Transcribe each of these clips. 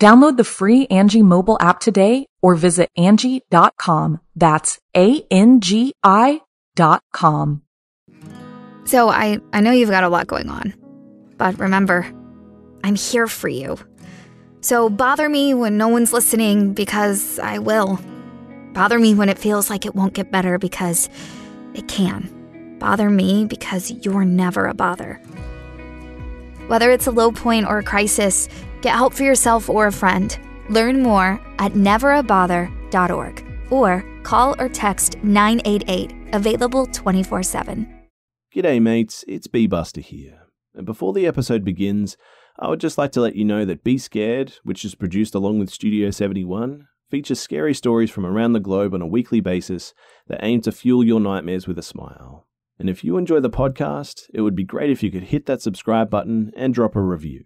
Download the free Angi mobile app today or visit Angi.com. That's A-N-G-I dot com. So I, I know you've got a lot going on. But remember, I'm here for you. So bother me when no one's listening because I will. Bother me when it feels like it won't get better because it can. Bother me because you're never a bother. Whether it's a low point or a crisis, get help for yourself or a friend. Learn more at neverabother.org or call or text 988, available 24 7. G'day, mates, it's Be Busta here. And before the episode begins, I would just like to let you know that Be Scared, which is produced along with Studio 71, features scary stories from around the globe on a weekly basis that aim to fuel your nightmares with a smile. And if you enjoy the podcast, it would be great if you could hit that subscribe button and drop a review.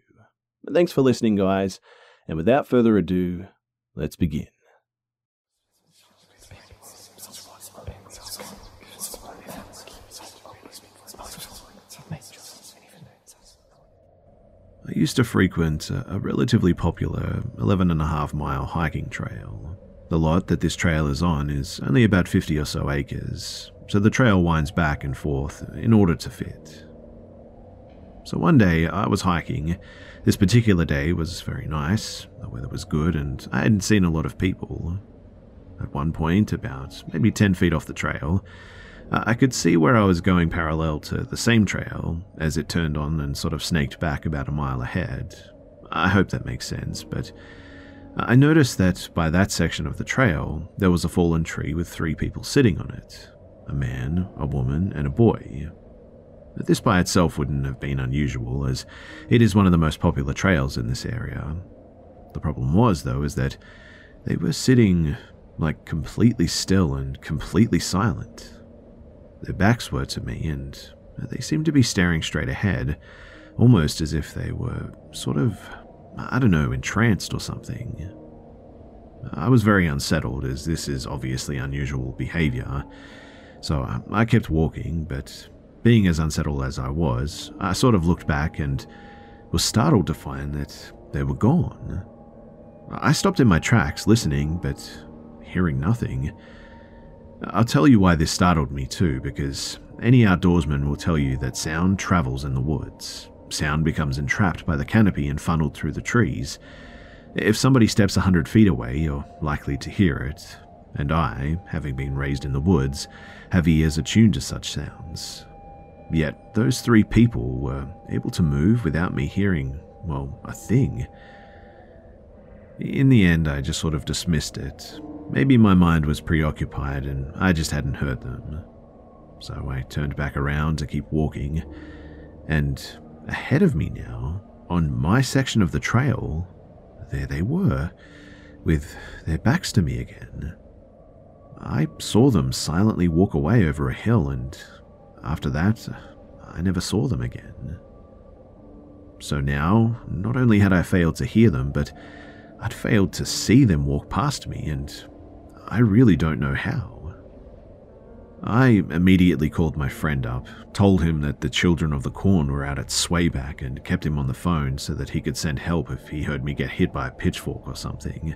But thanks for listening, guys, and without further ado, let's begin. I used to frequent a, relatively popular 11 and a half mile hiking trail. The lot that this trail is on is only about 50 or so acres, so the trail winds back and forth in order to fit. So one day I was hiking. This particular day was very nice, the weather was good, and I hadn't seen a lot of people. At one point, about maybe 10 feet off the trail, uh, I could see where I was going parallel to the same trail as it turned on and sort of snaked back about a mile ahead. I hope that makes sense, but I noticed that by that section of the trail, there was a fallen tree with three people sitting on it a man, a woman, and a boy. This by itself wouldn't have been unusual, as it is one of the most popular trails in this area. The problem was, though, is that they were sitting like completely still and completely silent. Their backs were to me, and they seemed to be staring straight ahead, almost as if they were sort of, I don't know, entranced or something. I was very unsettled, as this is obviously unusual behavior, so I kept walking, but being as unsettled as I was, I sort of looked back and was startled to find that they were gone. I stopped in my tracks, listening, but hearing nothing. I'll tell you why this startled me too, because any outdoorsman will tell you that sound travels in the woods. Sound becomes entrapped by the canopy and funneled through the trees. If somebody steps a hundred feet away, you're likely to hear it, and I, having been raised in the woods, have ears attuned to such sounds. Yet those three people were able to move without me hearing, well, a thing. In the end, I just sort of dismissed it, Maybe my mind was preoccupied and I just hadn't heard them. So I turned back around to keep walking, and ahead of me now, on my section of the trail, there they were, with their backs to me again. I saw them silently walk away over a hill, and after that, I never saw them again. So now, not only had I failed to hear them, but I'd failed to see them walk past me, and I really don't know how. I immediately called my friend up, told him that the children of the corn were out at Swayback, and kept him on the phone so that he could send help if he heard me get hit by a pitchfork or something.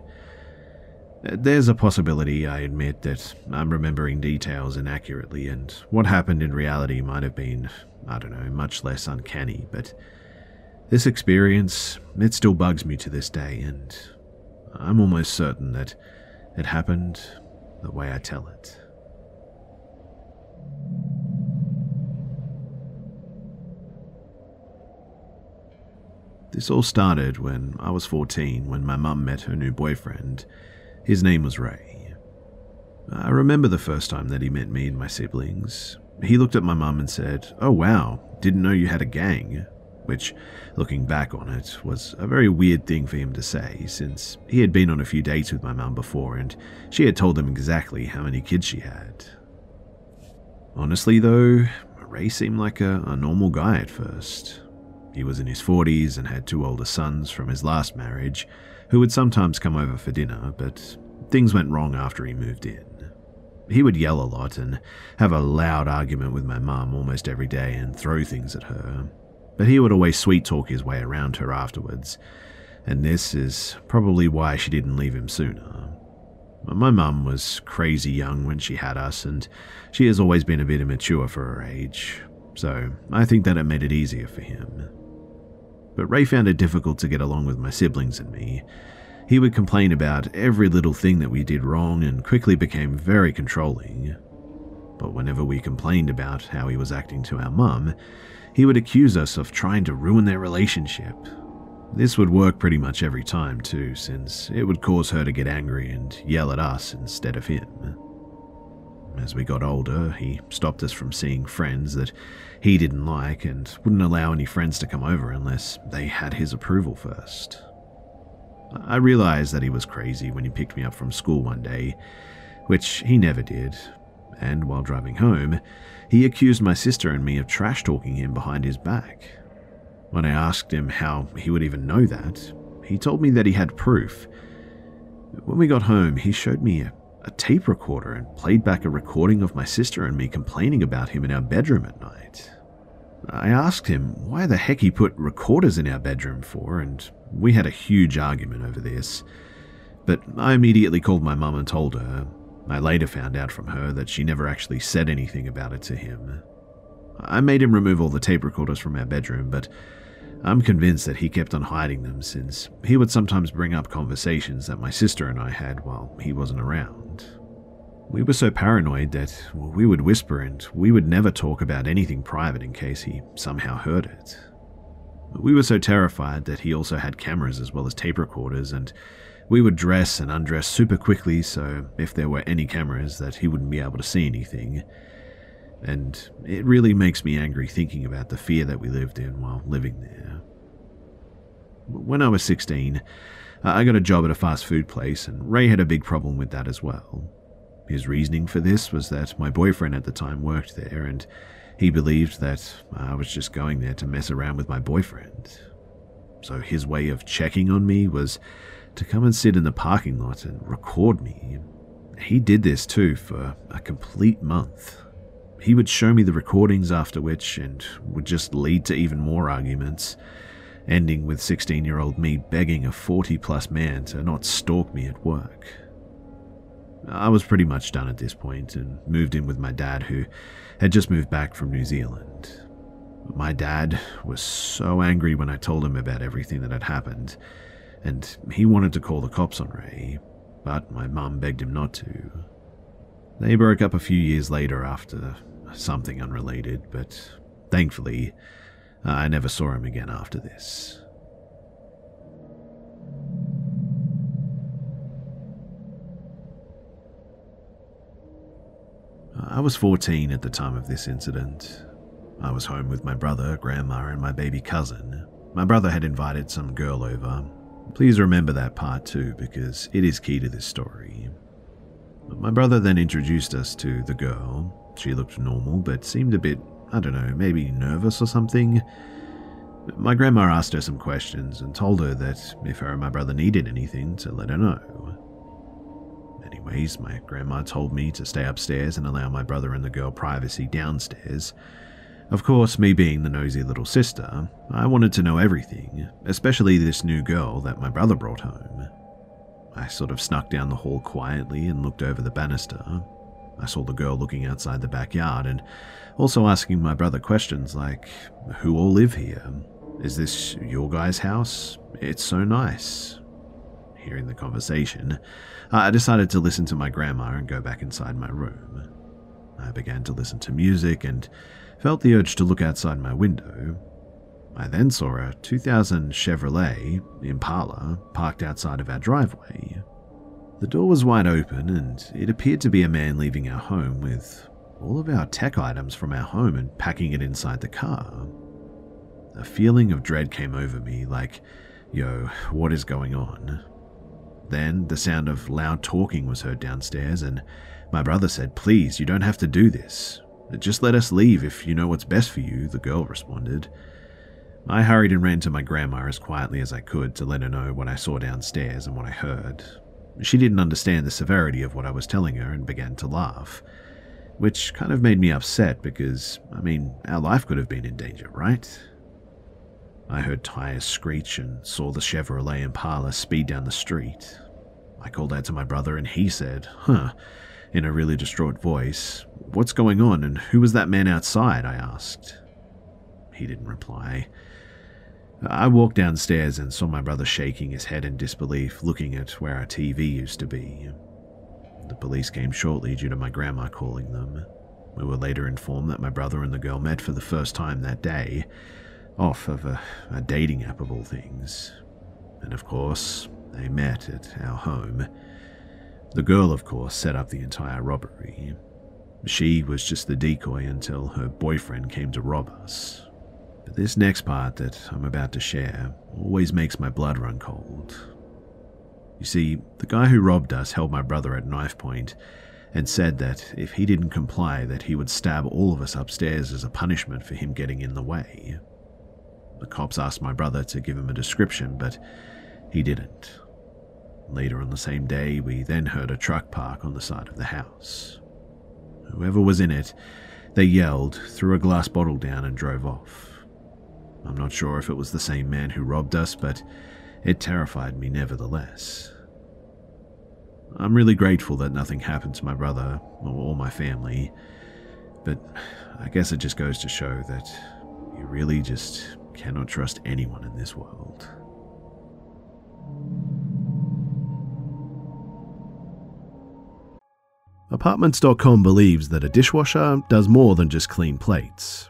There's a possibility, I admit, that I'm remembering details inaccurately, and what happened in reality might have been, I don't know, much less uncanny, but this experience, it still bugs me to this day, and I'm almost certain that it happened the way I tell it. This all started when I was 14 when my mum met her new boyfriend his name was Ray. I remember the first time that he met me and my siblings. He looked at my mum and said, Oh wow, didn't know you had a gang. Which, looking back on it, was a very weird thing for him to say, since he had been on a few dates with my mum before and she had told him exactly how many kids she had. Honestly, though, Ray seemed like a, a normal guy at first. He was in his 40s and had two older sons from his last marriage who would sometimes come over for dinner, but things went wrong after he moved in. He would yell a lot and have a loud argument with my mum almost every day and throw things at her, but he would always sweet talk his way around her afterwards, and this is probably why she didn't leave him sooner. My mum was crazy young when she had us, and she has always been a bit immature for her age, so I think that it made it easier for him but Ray found it difficult to get along with my siblings and me. He would complain about every little thing that we did wrong and quickly became very controlling. But whenever we complained about how he was acting to our mum, he would accuse us of trying to ruin their relationship. This would work pretty much every time, too, since it would cause her to get angry and yell at us instead of him. As we got older, he stopped us from seeing friends that he didn't like and wouldn't allow any friends to come over unless they had his approval first. I realized that he was crazy when he picked me up from school one day, which he never did, and while driving home, he accused my sister and me of trash talking him behind his back. When I asked him how he would even know that, he told me that he had proof. When we got home, he showed me a a tape recorder and played back a recording of my sister and me complaining about him in our bedroom at night. I asked him why the heck he put recorders in our bedroom for, and we had a huge argument over this. But I immediately called my mum and told her. I later found out from her that she never actually said anything about it to him. I made him remove all the tape recorders from our bedroom, but I'm convinced that he kept on hiding them since he would sometimes bring up conversations that my sister and I had while he wasn't around. We were so paranoid that we would whisper and we would never talk about anything private in case he somehow heard it. We were so terrified that he also had cameras as well as tape recorders, and we would dress and undress super quickly so if there were any cameras that he wouldn't be able to see anything. And it really makes me angry thinking about the fear that we lived in while living there. When I was 16, I got a job at a fast food place, and Ray had a big problem with that as well. His reasoning for this was that my boyfriend at the time worked there, and he believed that I was just going there to mess around with my boyfriend. So his way of checking on me was to come and sit in the parking lot and record me. He did this too for a complete month. He would show me the recordings after which, and would just lead to even more arguments, ending with 16 year old me begging a 40 plus man to not stalk me at work. I was pretty much done at this point and moved in with my dad, who had just moved back from New Zealand. My dad was so angry when I told him about everything that had happened, and he wanted to call the cops on Ray, but my mum begged him not to. They broke up a few years later after something unrelated, but thankfully, uh, I never saw him again after this. I was 14 at the time of this incident. I was home with my brother, grandma, and my baby cousin. My brother had invited some girl over. Please remember that part too, because it is key to this story. My brother then introduced us to the girl. She looked normal, but seemed a bit, I don't know, maybe nervous or something. My grandma asked her some questions and told her that if her and my brother needed anything, to let her know. Anyways, my grandma told me to stay upstairs and allow my brother and the girl privacy downstairs. Of course, me being the nosy little sister, I wanted to know everything, especially this new girl that my brother brought home. I sort of snuck down the hall quietly and looked over the banister. I saw the girl looking outside the backyard and also asking my brother questions like, Who all live here? Is this your guy's house? It's so nice. Hearing the conversation, I decided to listen to my grandma and go back inside my room. I began to listen to music and felt the urge to look outside my window. I then saw a 2000 Chevrolet Impala parked outside of our driveway. The door was wide open, and it appeared to be a man leaving our home with all of our tech items from our home and packing it inside the car. A feeling of dread came over me, like, yo, what is going on? Then the sound of loud talking was heard downstairs, and my brother said, Please, you don't have to do this. Just let us leave if you know what's best for you, the girl responded. I hurried and ran to my grandma as quietly as I could to let her know what I saw downstairs and what I heard. She didn't understand the severity of what I was telling her and began to laugh, which kind of made me upset because, I mean, our life could have been in danger, right? I heard tires screech and saw the Chevrolet Impala speed down the street. I called out to my brother and he said, Huh, in a really distraught voice, What's going on and who was that man outside? I asked. He didn't reply. I walked downstairs and saw my brother shaking his head in disbelief, looking at where our TV used to be. The police came shortly due to my grandma calling them. We were later informed that my brother and the girl met for the first time that day, off of a, a dating app of all things. And of course, they met at our home. The girl, of course, set up the entire robbery. She was just the decoy until her boyfriend came to rob us. This next part that I'm about to share always makes my blood run cold. You see, the guy who robbed us held my brother at knife point and said that if he didn't comply that he would stab all of us upstairs as a punishment for him getting in the way. The cops asked my brother to give him a description, but he didn't. Later on the same day, we then heard a truck park on the side of the house. Whoever was in it, they yelled, threw a glass bottle down, and drove off. I'm not sure if it was the same man who robbed us, but it terrified me nevertheless. I'm really grateful that nothing happened to my brother or my family, but I guess it just goes to show that you really just cannot trust anyone in this world. Apartments.com believes that a dishwasher does more than just clean plates.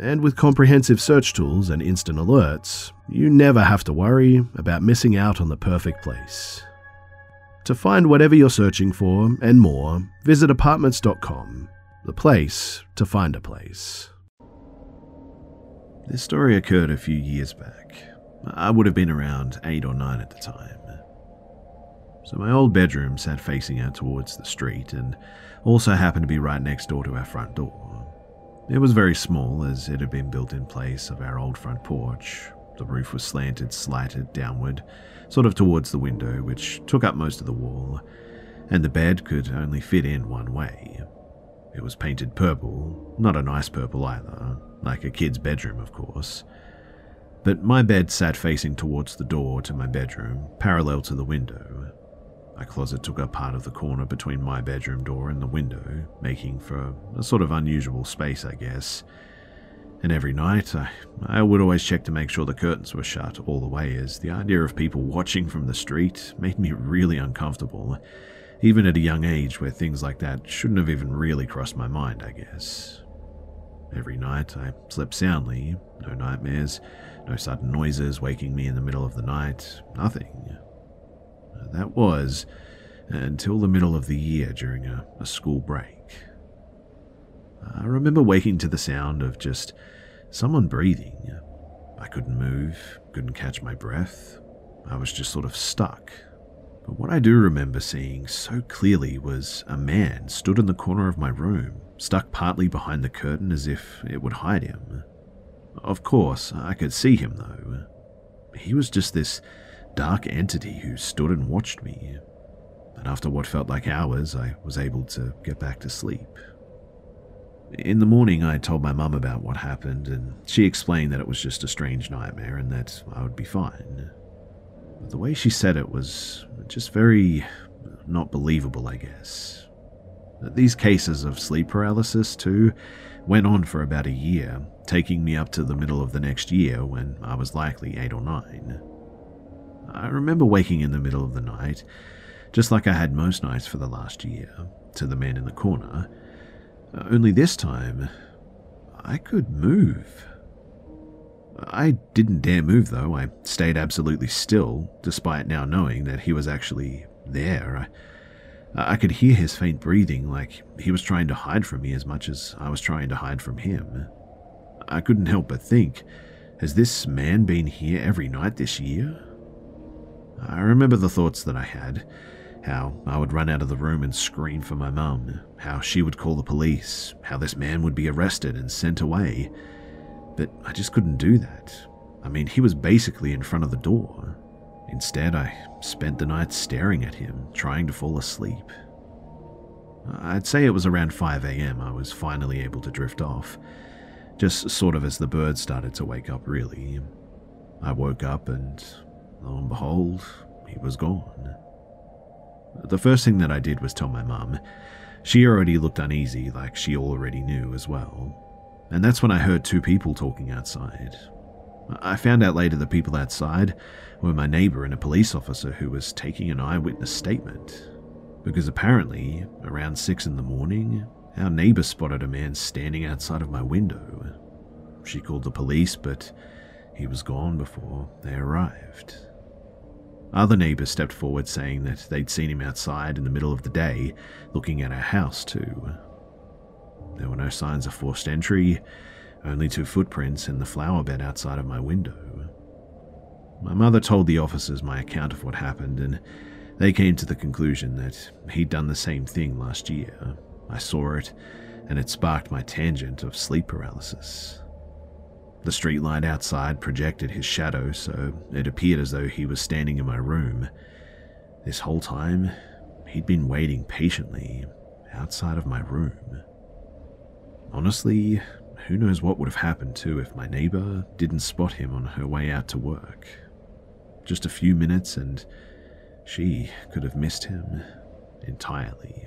and with comprehensive search tools and instant alerts, you never have to worry about missing out on the perfect place. To find whatever you're searching for and more, visit apartments.com, the place to find a place. This story occurred a few years back. I would have been around 8 or 9 at the time. So my old bedroom sat facing out towards the street and also happened to be right next door to our front door. It was very small, as it had been built in place of our old front porch. The roof was slanted, slighted downward, sort of towards the window, which took up most of the wall, and the bed could only fit in one way. It was painted purple, not a nice purple either, like a kid's bedroom, of course. But my bed sat facing towards the door to my bedroom, parallel to the window, my closet took up part of the corner between my bedroom door and the window, making for a sort of unusual space, I guess. And every night, I, I would always check to make sure the curtains were shut all the way, as the idea of people watching from the street made me really uncomfortable, even at a young age where things like that shouldn't have even really crossed my mind, I guess. Every night, I slept soundly, no nightmares, no sudden noises waking me in the middle of the night, nothing. That was uh, until the middle of the year during a, a school break. I remember waking to the sound of just someone breathing. I couldn't move, couldn't catch my breath. I was just sort of stuck. But what I do remember seeing so clearly was a man stood in the corner of my room, stuck partly behind the curtain as if it would hide him. Of course, I could see him though. He was just this dark entity who stood and watched me. And after what felt like hours, I was able to get back to sleep. In the morning, I told my mum about what happened, and she explained that it was just a strange nightmare and that I would be fine. But the way she said it was just very not believable, I guess. These cases of sleep paralysis, too, went on for about a year, taking me up to the middle of the next year when I was likely eight or nine. I remember waking in the middle of the night, just like I had most nights for the last year, to the man in the corner. Uh, only this time, I could move. I didn't dare move, though. I stayed absolutely still, despite now knowing that he was actually there. I, I could hear his faint breathing, like he was trying to hide from me as much as I was trying to hide from him. I couldn't help but think, has this man been here every night this year? I remember the thoughts that I had how I would run out of the room and scream for my mum, how she would call the police, how this man would be arrested and sent away. But I just couldn't do that. I mean, he was basically in front of the door. Instead, I spent the night staring at him, trying to fall asleep. I'd say it was around 5 am I was finally able to drift off, just sort of as the birds started to wake up, really. I woke up and, lo and behold, he was gone. The first thing that I did was tell my mum. She already looked uneasy, like she already knew as well. And that's when I heard two people talking outside. I found out later the people outside were my neighbour and a police officer who was taking an eyewitness statement. Because apparently, around 6 in the morning, our neighbour spotted a man standing outside of my window. She called the police, but he was gone before they arrived. Other neighbours stepped forward saying that they'd seen him outside in the middle of the day, looking at our house too. There were no signs of forced entry, only two footprints in the flower bed outside of my window. My mother told the officers my account of what happened, and they came to the conclusion that he'd done the same thing last year. I saw it, and it sparked my tangent of sleep paralysis. The streetlight outside projected his shadow, so it appeared as though he was standing in my room. This whole time, he'd been waiting patiently outside of my room. Honestly, who knows what would have happened too if my neighbor didn't spot him on her way out to work. Just a few minutes and she could have missed him entirely.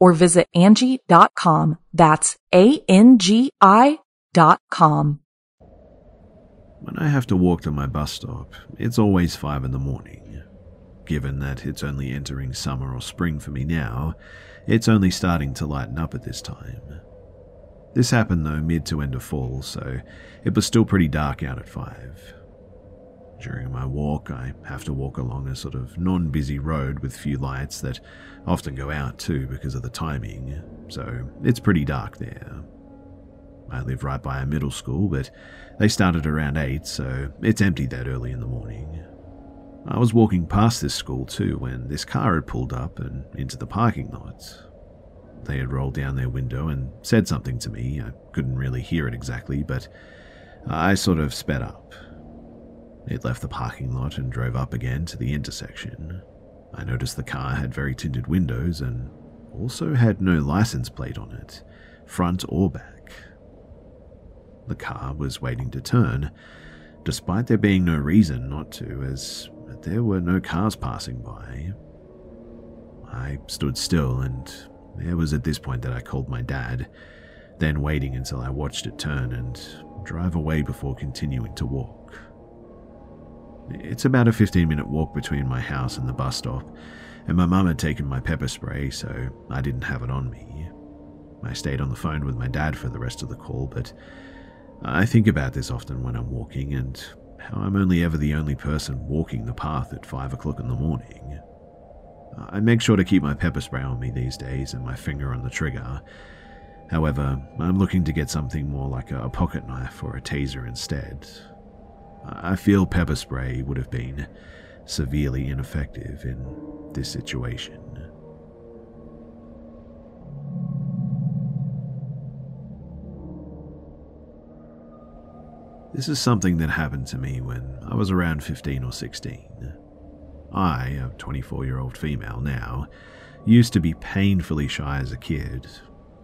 or visit Angi.com. That's A-N-G-I dot com. When I have to walk to my bus stop, it's always five in the morning. Given that it's only entering summer or spring for me now, it's only starting to lighten up at this time. This happened though mid to end of fall, so it was still pretty dark out at five. During my walk, I have to walk along a sort of non busy road with few lights that often go out too because of the timing, so it's pretty dark there. I live right by a middle school, but they started around 8, so it's empty that early in the morning. I was walking past this school too when this car had pulled up and into the parking lot. They had rolled down their window and said something to me. I couldn't really hear it exactly, but I sort of sped up. It left the parking lot and drove up again to the intersection. I noticed the car had very tinted windows and also had no license plate on it, front or back. The car was waiting to turn, despite there being no reason not to, as there were no cars passing by. I stood still, and it was at this point that I called my dad, then waiting until I watched it turn and drive away before continuing to walk. It's about a 15 minute walk between my house and the bus stop, and my mum had taken my pepper spray, so I didn't have it on me. I stayed on the phone with my dad for the rest of the call, but I think about this often when I'm walking and how I'm only ever the only person walking the path at 5 o'clock in the morning. I make sure to keep my pepper spray on me these days and my finger on the trigger. However, I'm looking to get something more like a pocket knife or a taser instead. I feel pepper spray would have been severely ineffective in this situation. This is something that happened to me when I was around 15 or 16. I, a 24 year old female now, used to be painfully shy as a kid,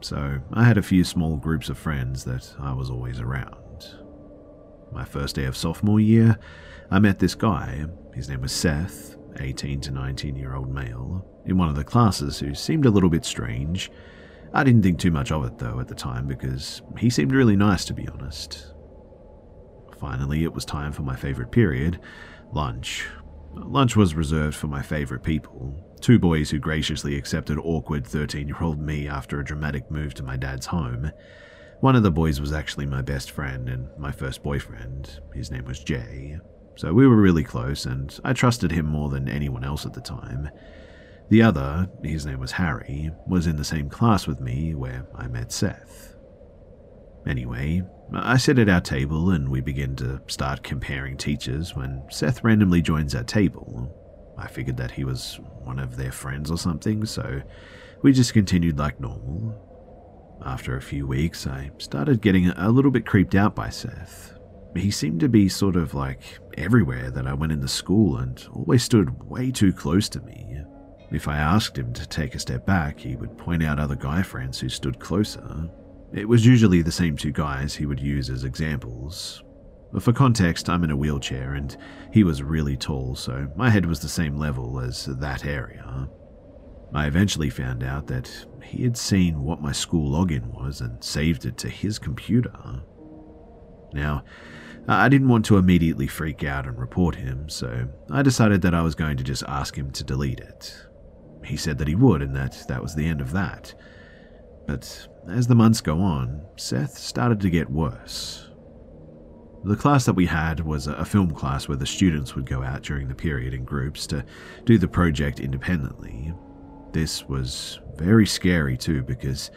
so I had a few small groups of friends that I was always around. My first day of sophomore year, I met this guy. His name was Seth, 18 to 19 year old male, in one of the classes who seemed a little bit strange. I didn't think too much of it though at the time because he seemed really nice to be honest. Finally, it was time for my favorite period lunch. Lunch was reserved for my favorite people two boys who graciously accepted awkward 13 year old me after a dramatic move to my dad's home. One of the boys was actually my best friend and my first boyfriend. His name was Jay. So we were really close, and I trusted him more than anyone else at the time. The other, his name was Harry, was in the same class with me where I met Seth. Anyway, I sit at our table and we begin to start comparing teachers when Seth randomly joins our table. I figured that he was one of their friends or something, so we just continued like normal. After a few weeks, I started getting a little bit creeped out by Seth. He seemed to be sort of like everywhere that I went in the school and always stood way too close to me. If I asked him to take a step back, he would point out other guy friends who stood closer, it was usually the same two guys he would use as examples. For context, I'm in a wheelchair and he was really tall, so my head was the same level as that area. I eventually found out that he had seen what my school login was and saved it to his computer. Now, I didn't want to immediately freak out and report him, so I decided that I was going to just ask him to delete it. He said that he would and that that was the end of that. But as the months go on, Seth started to get worse. The class that we had was a film class where the students would go out during the period in groups to do the project independently. This was very scary too because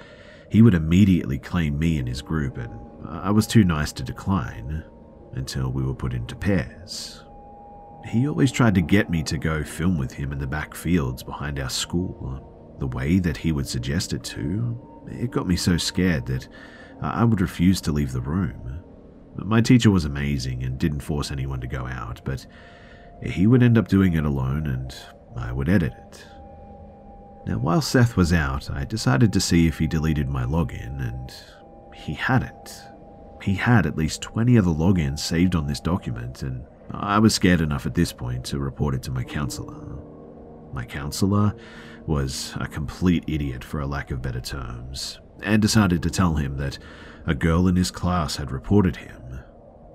he would immediately claim me in his group and I was too nice to decline until we were put into pairs. He always tried to get me to go film with him in the back fields behind our school. The way that he would suggest it to it got me so scared that I would refuse to leave the room. My teacher was amazing and didn't force anyone to go out, but he would end up doing it alone and I would edit it. Now, while Seth was out, I decided to see if he deleted my login, and he hadn't. He had at least 20 other logins saved on this document, and I was scared enough at this point to report it to my counselor. My counselor was a complete idiot for a lack of better terms, and decided to tell him that a girl in his class had reported him.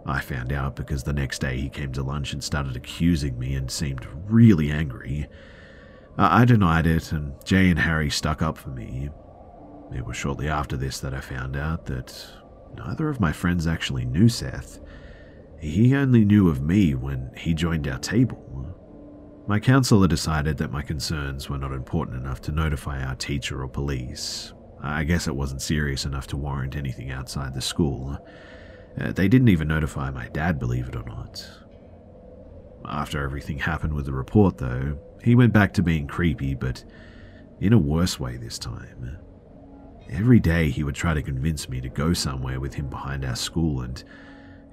I found out because the next day he came to lunch and started accusing me and seemed really angry. I denied it, and Jay and Harry stuck up for me. It was shortly after this that I found out that neither of my friends actually knew Seth. He only knew of me when he joined our table. My counselor decided that my concerns were not important enough to notify our teacher or police. I guess it wasn't serious enough to warrant anything outside the school. Uh, they didn't even notify my dad, believe it or not. After everything happened with the report, though, he went back to being creepy, but in a worse way this time. Every day he would try to convince me to go somewhere with him behind our school, and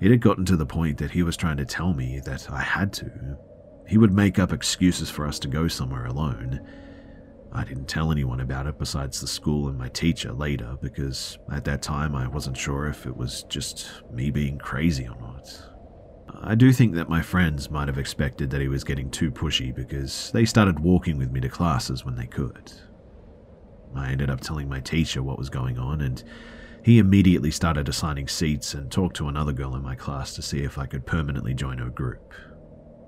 it had gotten to the point that he was trying to tell me that I had to. He would make up excuses for us to go somewhere alone. I didn't tell anyone about it besides the school and my teacher later because at that time I wasn't sure if it was just me being crazy or not. I do think that my friends might have expected that he was getting too pushy because they started walking with me to classes when they could. I ended up telling my teacher what was going on, and he immediately started assigning seats and talked to another girl in my class to see if I could permanently join her group.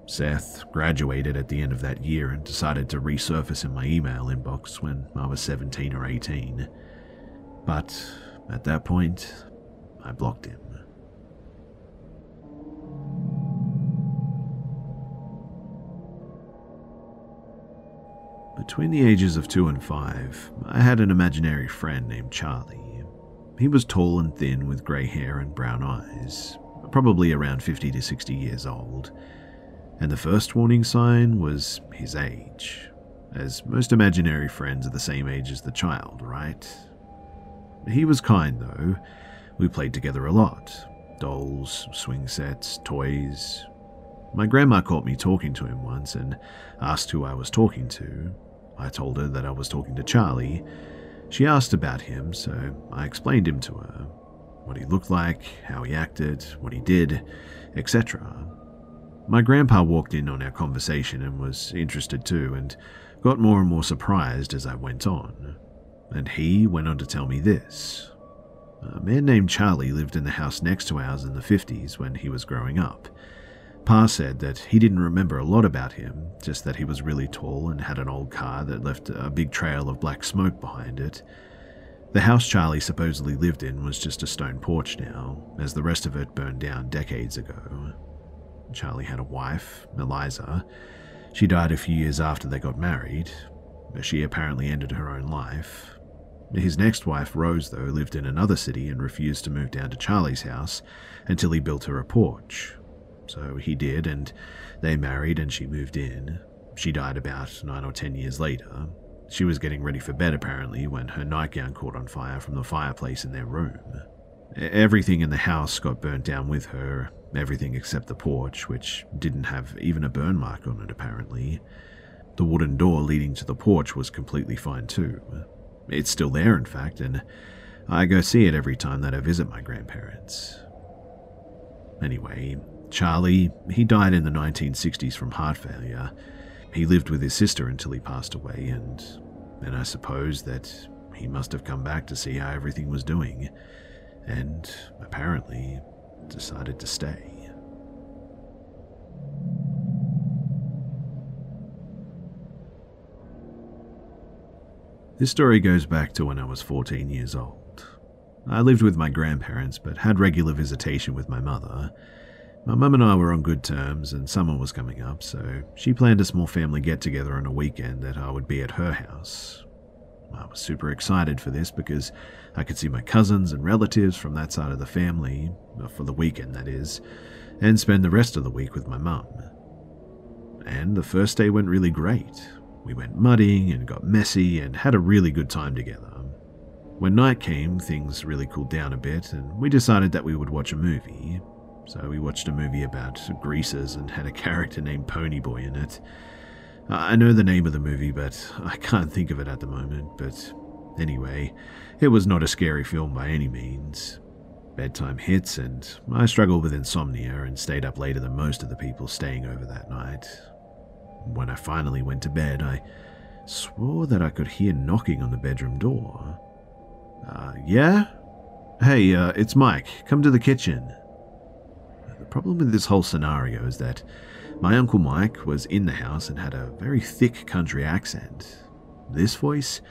Seth graduated at the end of that year and decided to resurface in my email inbox when I was 17 or 18. But at that point, I blocked him. Between the ages of two and five, I had an imaginary friend named Charlie. He was tall and thin with grey hair and brown eyes, probably around 50 to 60 years old. And the first warning sign was his age, as most imaginary friends are the same age as the child, right? He was kind, though. We played together a lot dolls, swing sets, toys. My grandma caught me talking to him once and asked who I was talking to. I told her that I was talking to Charlie. She asked about him, so I explained him to her what he looked like, how he acted, what he did, etc. My grandpa walked in on our conversation and was interested too, and got more and more surprised as I went on. And he went on to tell me this. A man named Charlie lived in the house next to ours in the 50s when he was growing up. Pa said that he didn't remember a lot about him, just that he was really tall and had an old car that left a big trail of black smoke behind it. The house Charlie supposedly lived in was just a stone porch now, as the rest of it burned down decades ago. Charlie had a wife, Eliza. She died a few years after they got married. She apparently ended her own life. His next wife, Rose, though, lived in another city and refused to move down to Charlie's house until he built her a porch. So he did, and they married and she moved in. She died about nine or ten years later. She was getting ready for bed apparently when her nightgown caught on fire from the fireplace in their room. Everything in the house got burnt down with her, everything except the porch, which didn't have even a burn mark on it apparently. The wooden door leading to the porch was completely fine too. It's still there, in fact, and I go see it every time that I visit my grandparents. Anyway, Charlie, he died in the 1960s from heart failure. He lived with his sister until he passed away, and then I suppose that he must have come back to see how everything was doing, and apparently decided to stay. This story goes back to when I was 14 years old. I lived with my grandparents but had regular visitation with my mother. My mum and I were on good terms, and summer was coming up, so she planned a small family get together on a weekend that I would be at her house. I was super excited for this because I could see my cousins and relatives from that side of the family, uh, for the weekend that is, and spend the rest of the week with my mum. And the first day went really great. We went mudding and got messy and had a really good time together. When night came, things really cooled down a bit, and we decided that we would watch a movie. So we watched a movie about greasers and had a character named Ponyboy in it. I know the name of the movie, but I can't think of it at the moment. But anyway, it was not a scary film by any means. Bedtime hits, and I struggled with insomnia and stayed up later than most of the people staying over that night. When I finally went to bed, I swore that I could hear knocking on the bedroom door. Uh, yeah? Hey, uh, it's Mike. Come to the kitchen. The problem with this whole scenario is that my Uncle Mike was in the house and had a very thick country accent. This voice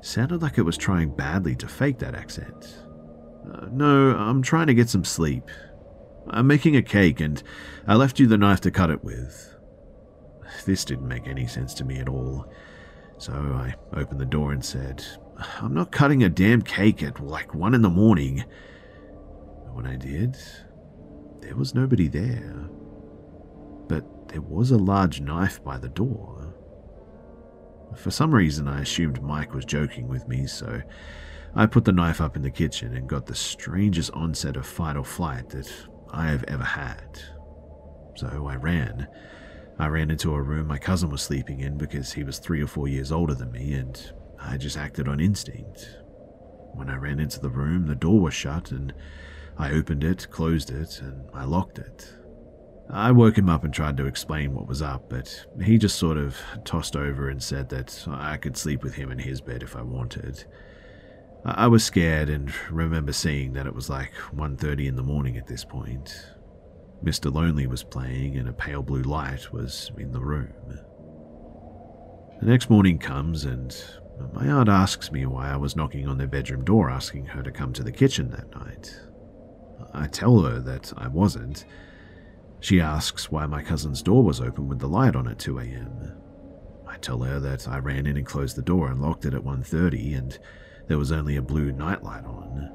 sounded like it was trying badly to fake that accent. Uh, no, I'm trying to get some sleep. I'm making a cake and I left you the knife to cut it with. This didn't make any sense to me at all. So I opened the door and said, I'm not cutting a damn cake at like one in the morning. When I did, there was nobody there. But there was a large knife by the door. For some reason, I assumed Mike was joking with me, so I put the knife up in the kitchen and got the strangest onset of fight or flight that I have ever had. So I ran. I ran into a room my cousin was sleeping in because he was three or four years older than me, and I just acted on instinct. When I ran into the room, the door was shut, and I opened it, closed it, and I locked it. I woke him up and tried to explain what was up, but he just sort of tossed over and said that I could sleep with him in his bed if I wanted. I was scared and remember seeing that it was like 1:30 in the morning at this point. Mr. Lonely was playing, and a pale blue light was in the room. The next morning comes, and my aunt asks me why I was knocking on their bedroom door asking her to come to the kitchen that night. I tell her that I wasn't. She asks why my cousin's door was open with the light on at 2 a.m. I tell her that I ran in and closed the door and locked it at 1:30 and there was only a blue nightlight on.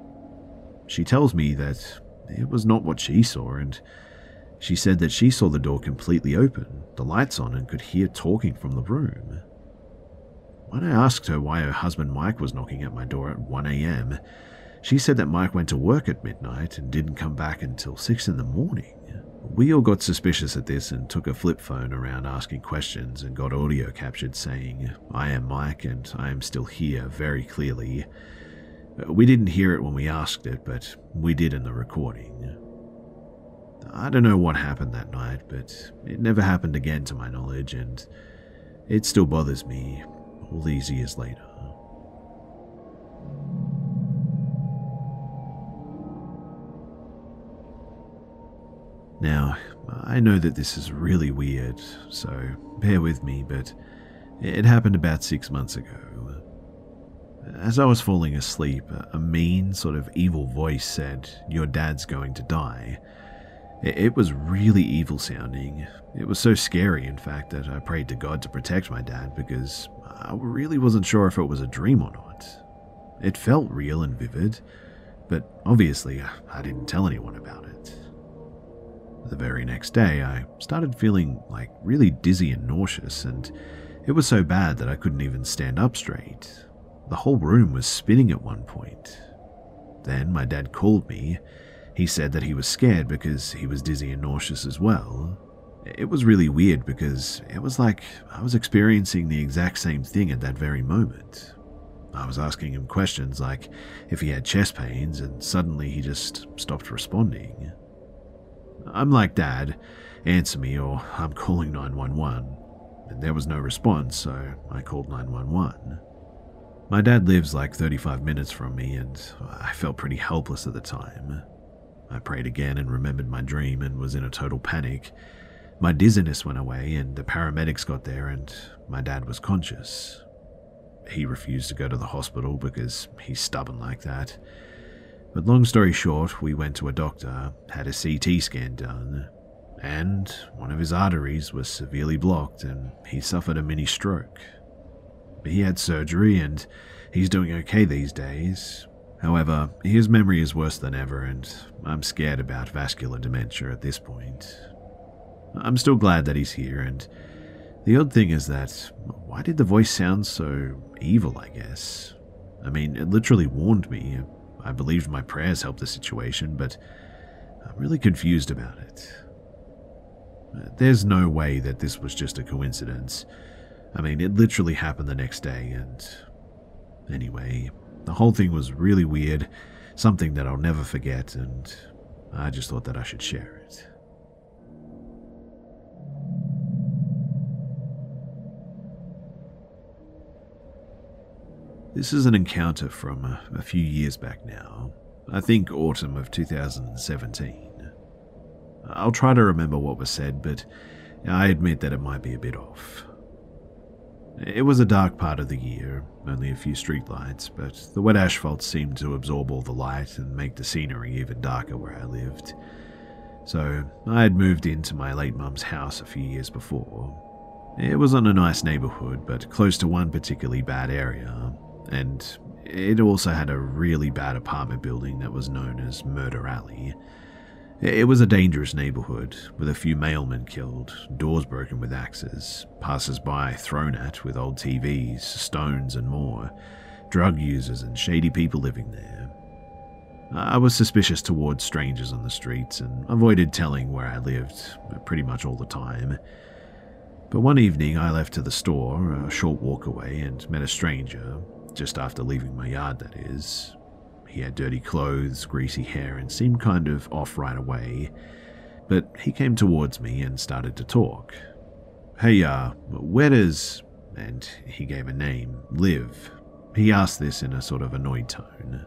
She tells me that it was not what she saw and she said that she saw the door completely open, the lights on and could hear talking from the room. When I asked her why her husband Mike was knocking at my door at 1 a.m., she said that Mike went to work at midnight and didn't come back until 6 in the morning. We all got suspicious at this and took a flip phone around asking questions and got audio captured saying, I am Mike and I am still here very clearly. We didn't hear it when we asked it, but we did in the recording. I don't know what happened that night, but it never happened again to my knowledge, and it still bothers me all these years later. Now, I know that this is really weird, so bear with me, but it happened about six months ago. As I was falling asleep, a mean, sort of evil voice said, Your dad's going to die. It was really evil sounding. It was so scary, in fact, that I prayed to God to protect my dad because I really wasn't sure if it was a dream or not. It felt real and vivid, but obviously uh, I didn't tell anyone about it. The very next day, I started feeling like really dizzy and nauseous, and it was so bad that I couldn't even stand up straight. The whole room was spinning at one point. Then my dad called me. He said that he was scared because he was dizzy and nauseous as well. It was really weird because it was like I was experiencing the exact same thing at that very moment. I was asking him questions like if he had chest pains, and suddenly he just stopped responding. I'm like, Dad, answer me or I'm calling 911. And there was no response, so I called 911. My dad lives like 35 minutes from me, and I felt pretty helpless at the time. I prayed again and remembered my dream and was in a total panic. My dizziness went away, and the paramedics got there, and my dad was conscious. He refused to go to the hospital because he's stubborn like that. But long story short, we went to a doctor, had a CT scan done, and one of his arteries was severely blocked and he suffered a mini stroke. He had surgery and he's doing okay these days. However, his memory is worse than ever, and I'm scared about vascular dementia at this point. I'm still glad that he's here, and the odd thing is that why did the voice sound so evil, I guess? I mean, it literally warned me. I believed my prayers helped the situation, but I'm really confused about it. There's no way that this was just a coincidence. I mean, it literally happened the next day, and anyway, the whole thing was really weird, something that I'll never forget, and I just thought that I should share it. This is an encounter from a, a few years back now. I think autumn of 2017. I'll try to remember what was said, but I admit that it might be a bit off. It was a dark part of the year, only a few streetlights, but the wet asphalt seemed to absorb all the light and make the scenery even darker where I lived. So I had moved into my late mum's house a few years before. It was in a nice neighborhood, but close to one particularly bad area, and it also had a really bad apartment building that was known as Murder Alley. It was a dangerous neighborhood, with a few mailmen killed, doors broken with axes, passers by thrown at with old TVs, stones, and more, drug users and shady people living there. I was suspicious towards strangers on the streets and avoided telling where I lived uh, pretty much all the time. But one evening I left to the store, a short walk away, and met a stranger just after leaving my yard, that is. He had dirty clothes, greasy hair, and seemed kind of off right away. But he came towards me and started to talk. Hey, uh, where does. And he gave a name, live. He asked this in a sort of annoyed tone.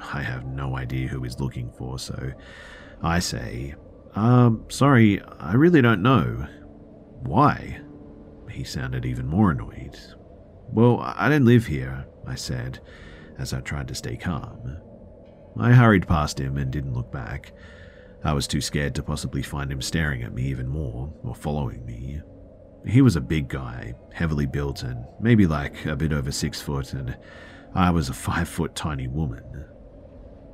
I have no idea who he's looking for, so I say, Um, sorry, I really don't know. Why? He sounded even more annoyed. Well, I don't live here, I said, as I tried to stay calm. I hurried past him and didn't look back. I was too scared to possibly find him staring at me even more, or following me. He was a big guy, heavily built, and maybe like a bit over six foot, and I was a five foot tiny woman.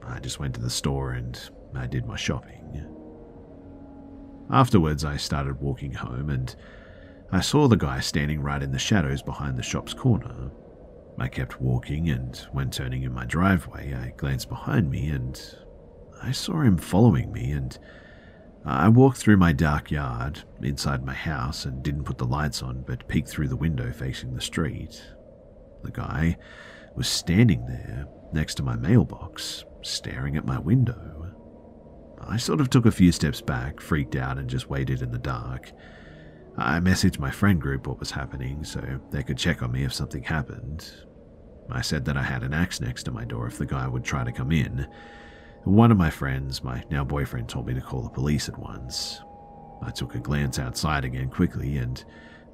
I just went to the store and I did my shopping. Afterwards, I started walking home, and I saw the guy standing right in the shadows behind the shop's corner. I kept walking, and when turning in my driveway, I glanced behind me and I saw him following me, and I walked through my dark yard inside my house and didn't put the lights on, but peeked through the window facing the street. The guy was standing there next to my mailbox, staring at my window. I sort of took a few steps back, freaked out, and just waited in the dark. I messaged my friend group what was happening so they could check on me if something happened. I said that I had an axe next to my door if the guy would try to come in, one of my friends, my now boyfriend, told me to call the police at once. I took a glance outside again quickly, and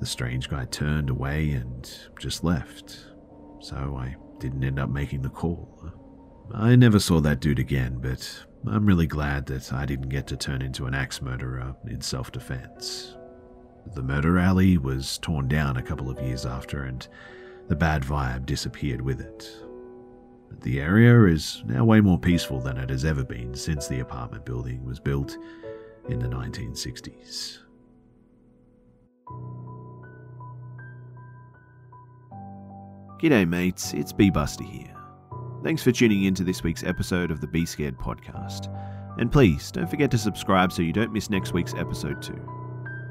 the strange guy turned away and just left. So I didn't end up making the call. I never saw that dude again, but I'm really glad that I didn't get to turn into an axe murderer in self defense. The murder alley was torn down a couple of years after, and the bad vibe disappeared with it. But The area is now way more peaceful than it has ever been since the apartment building was built in the 1960s. G'day, mates, it's Be Busta here. Thanks for tuning in to this week's episode of the Be Scared podcast. And please don't forget to subscribe so you don't miss next week's episode too.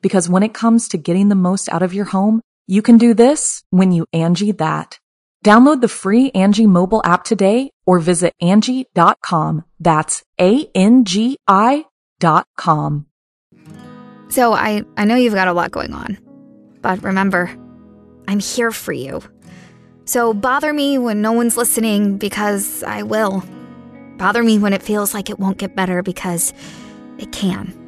Because when it comes to getting the most out of your home, you can do this when you Angi that. Download the free Angi mobile app today or visit Angi.com. That's A-N-G-I dot com. So I, I know you've got a lot going on. But remember, I'm here for you. So bother me when no one's listening because I will. Bother me when it feels like it won't get better because it can.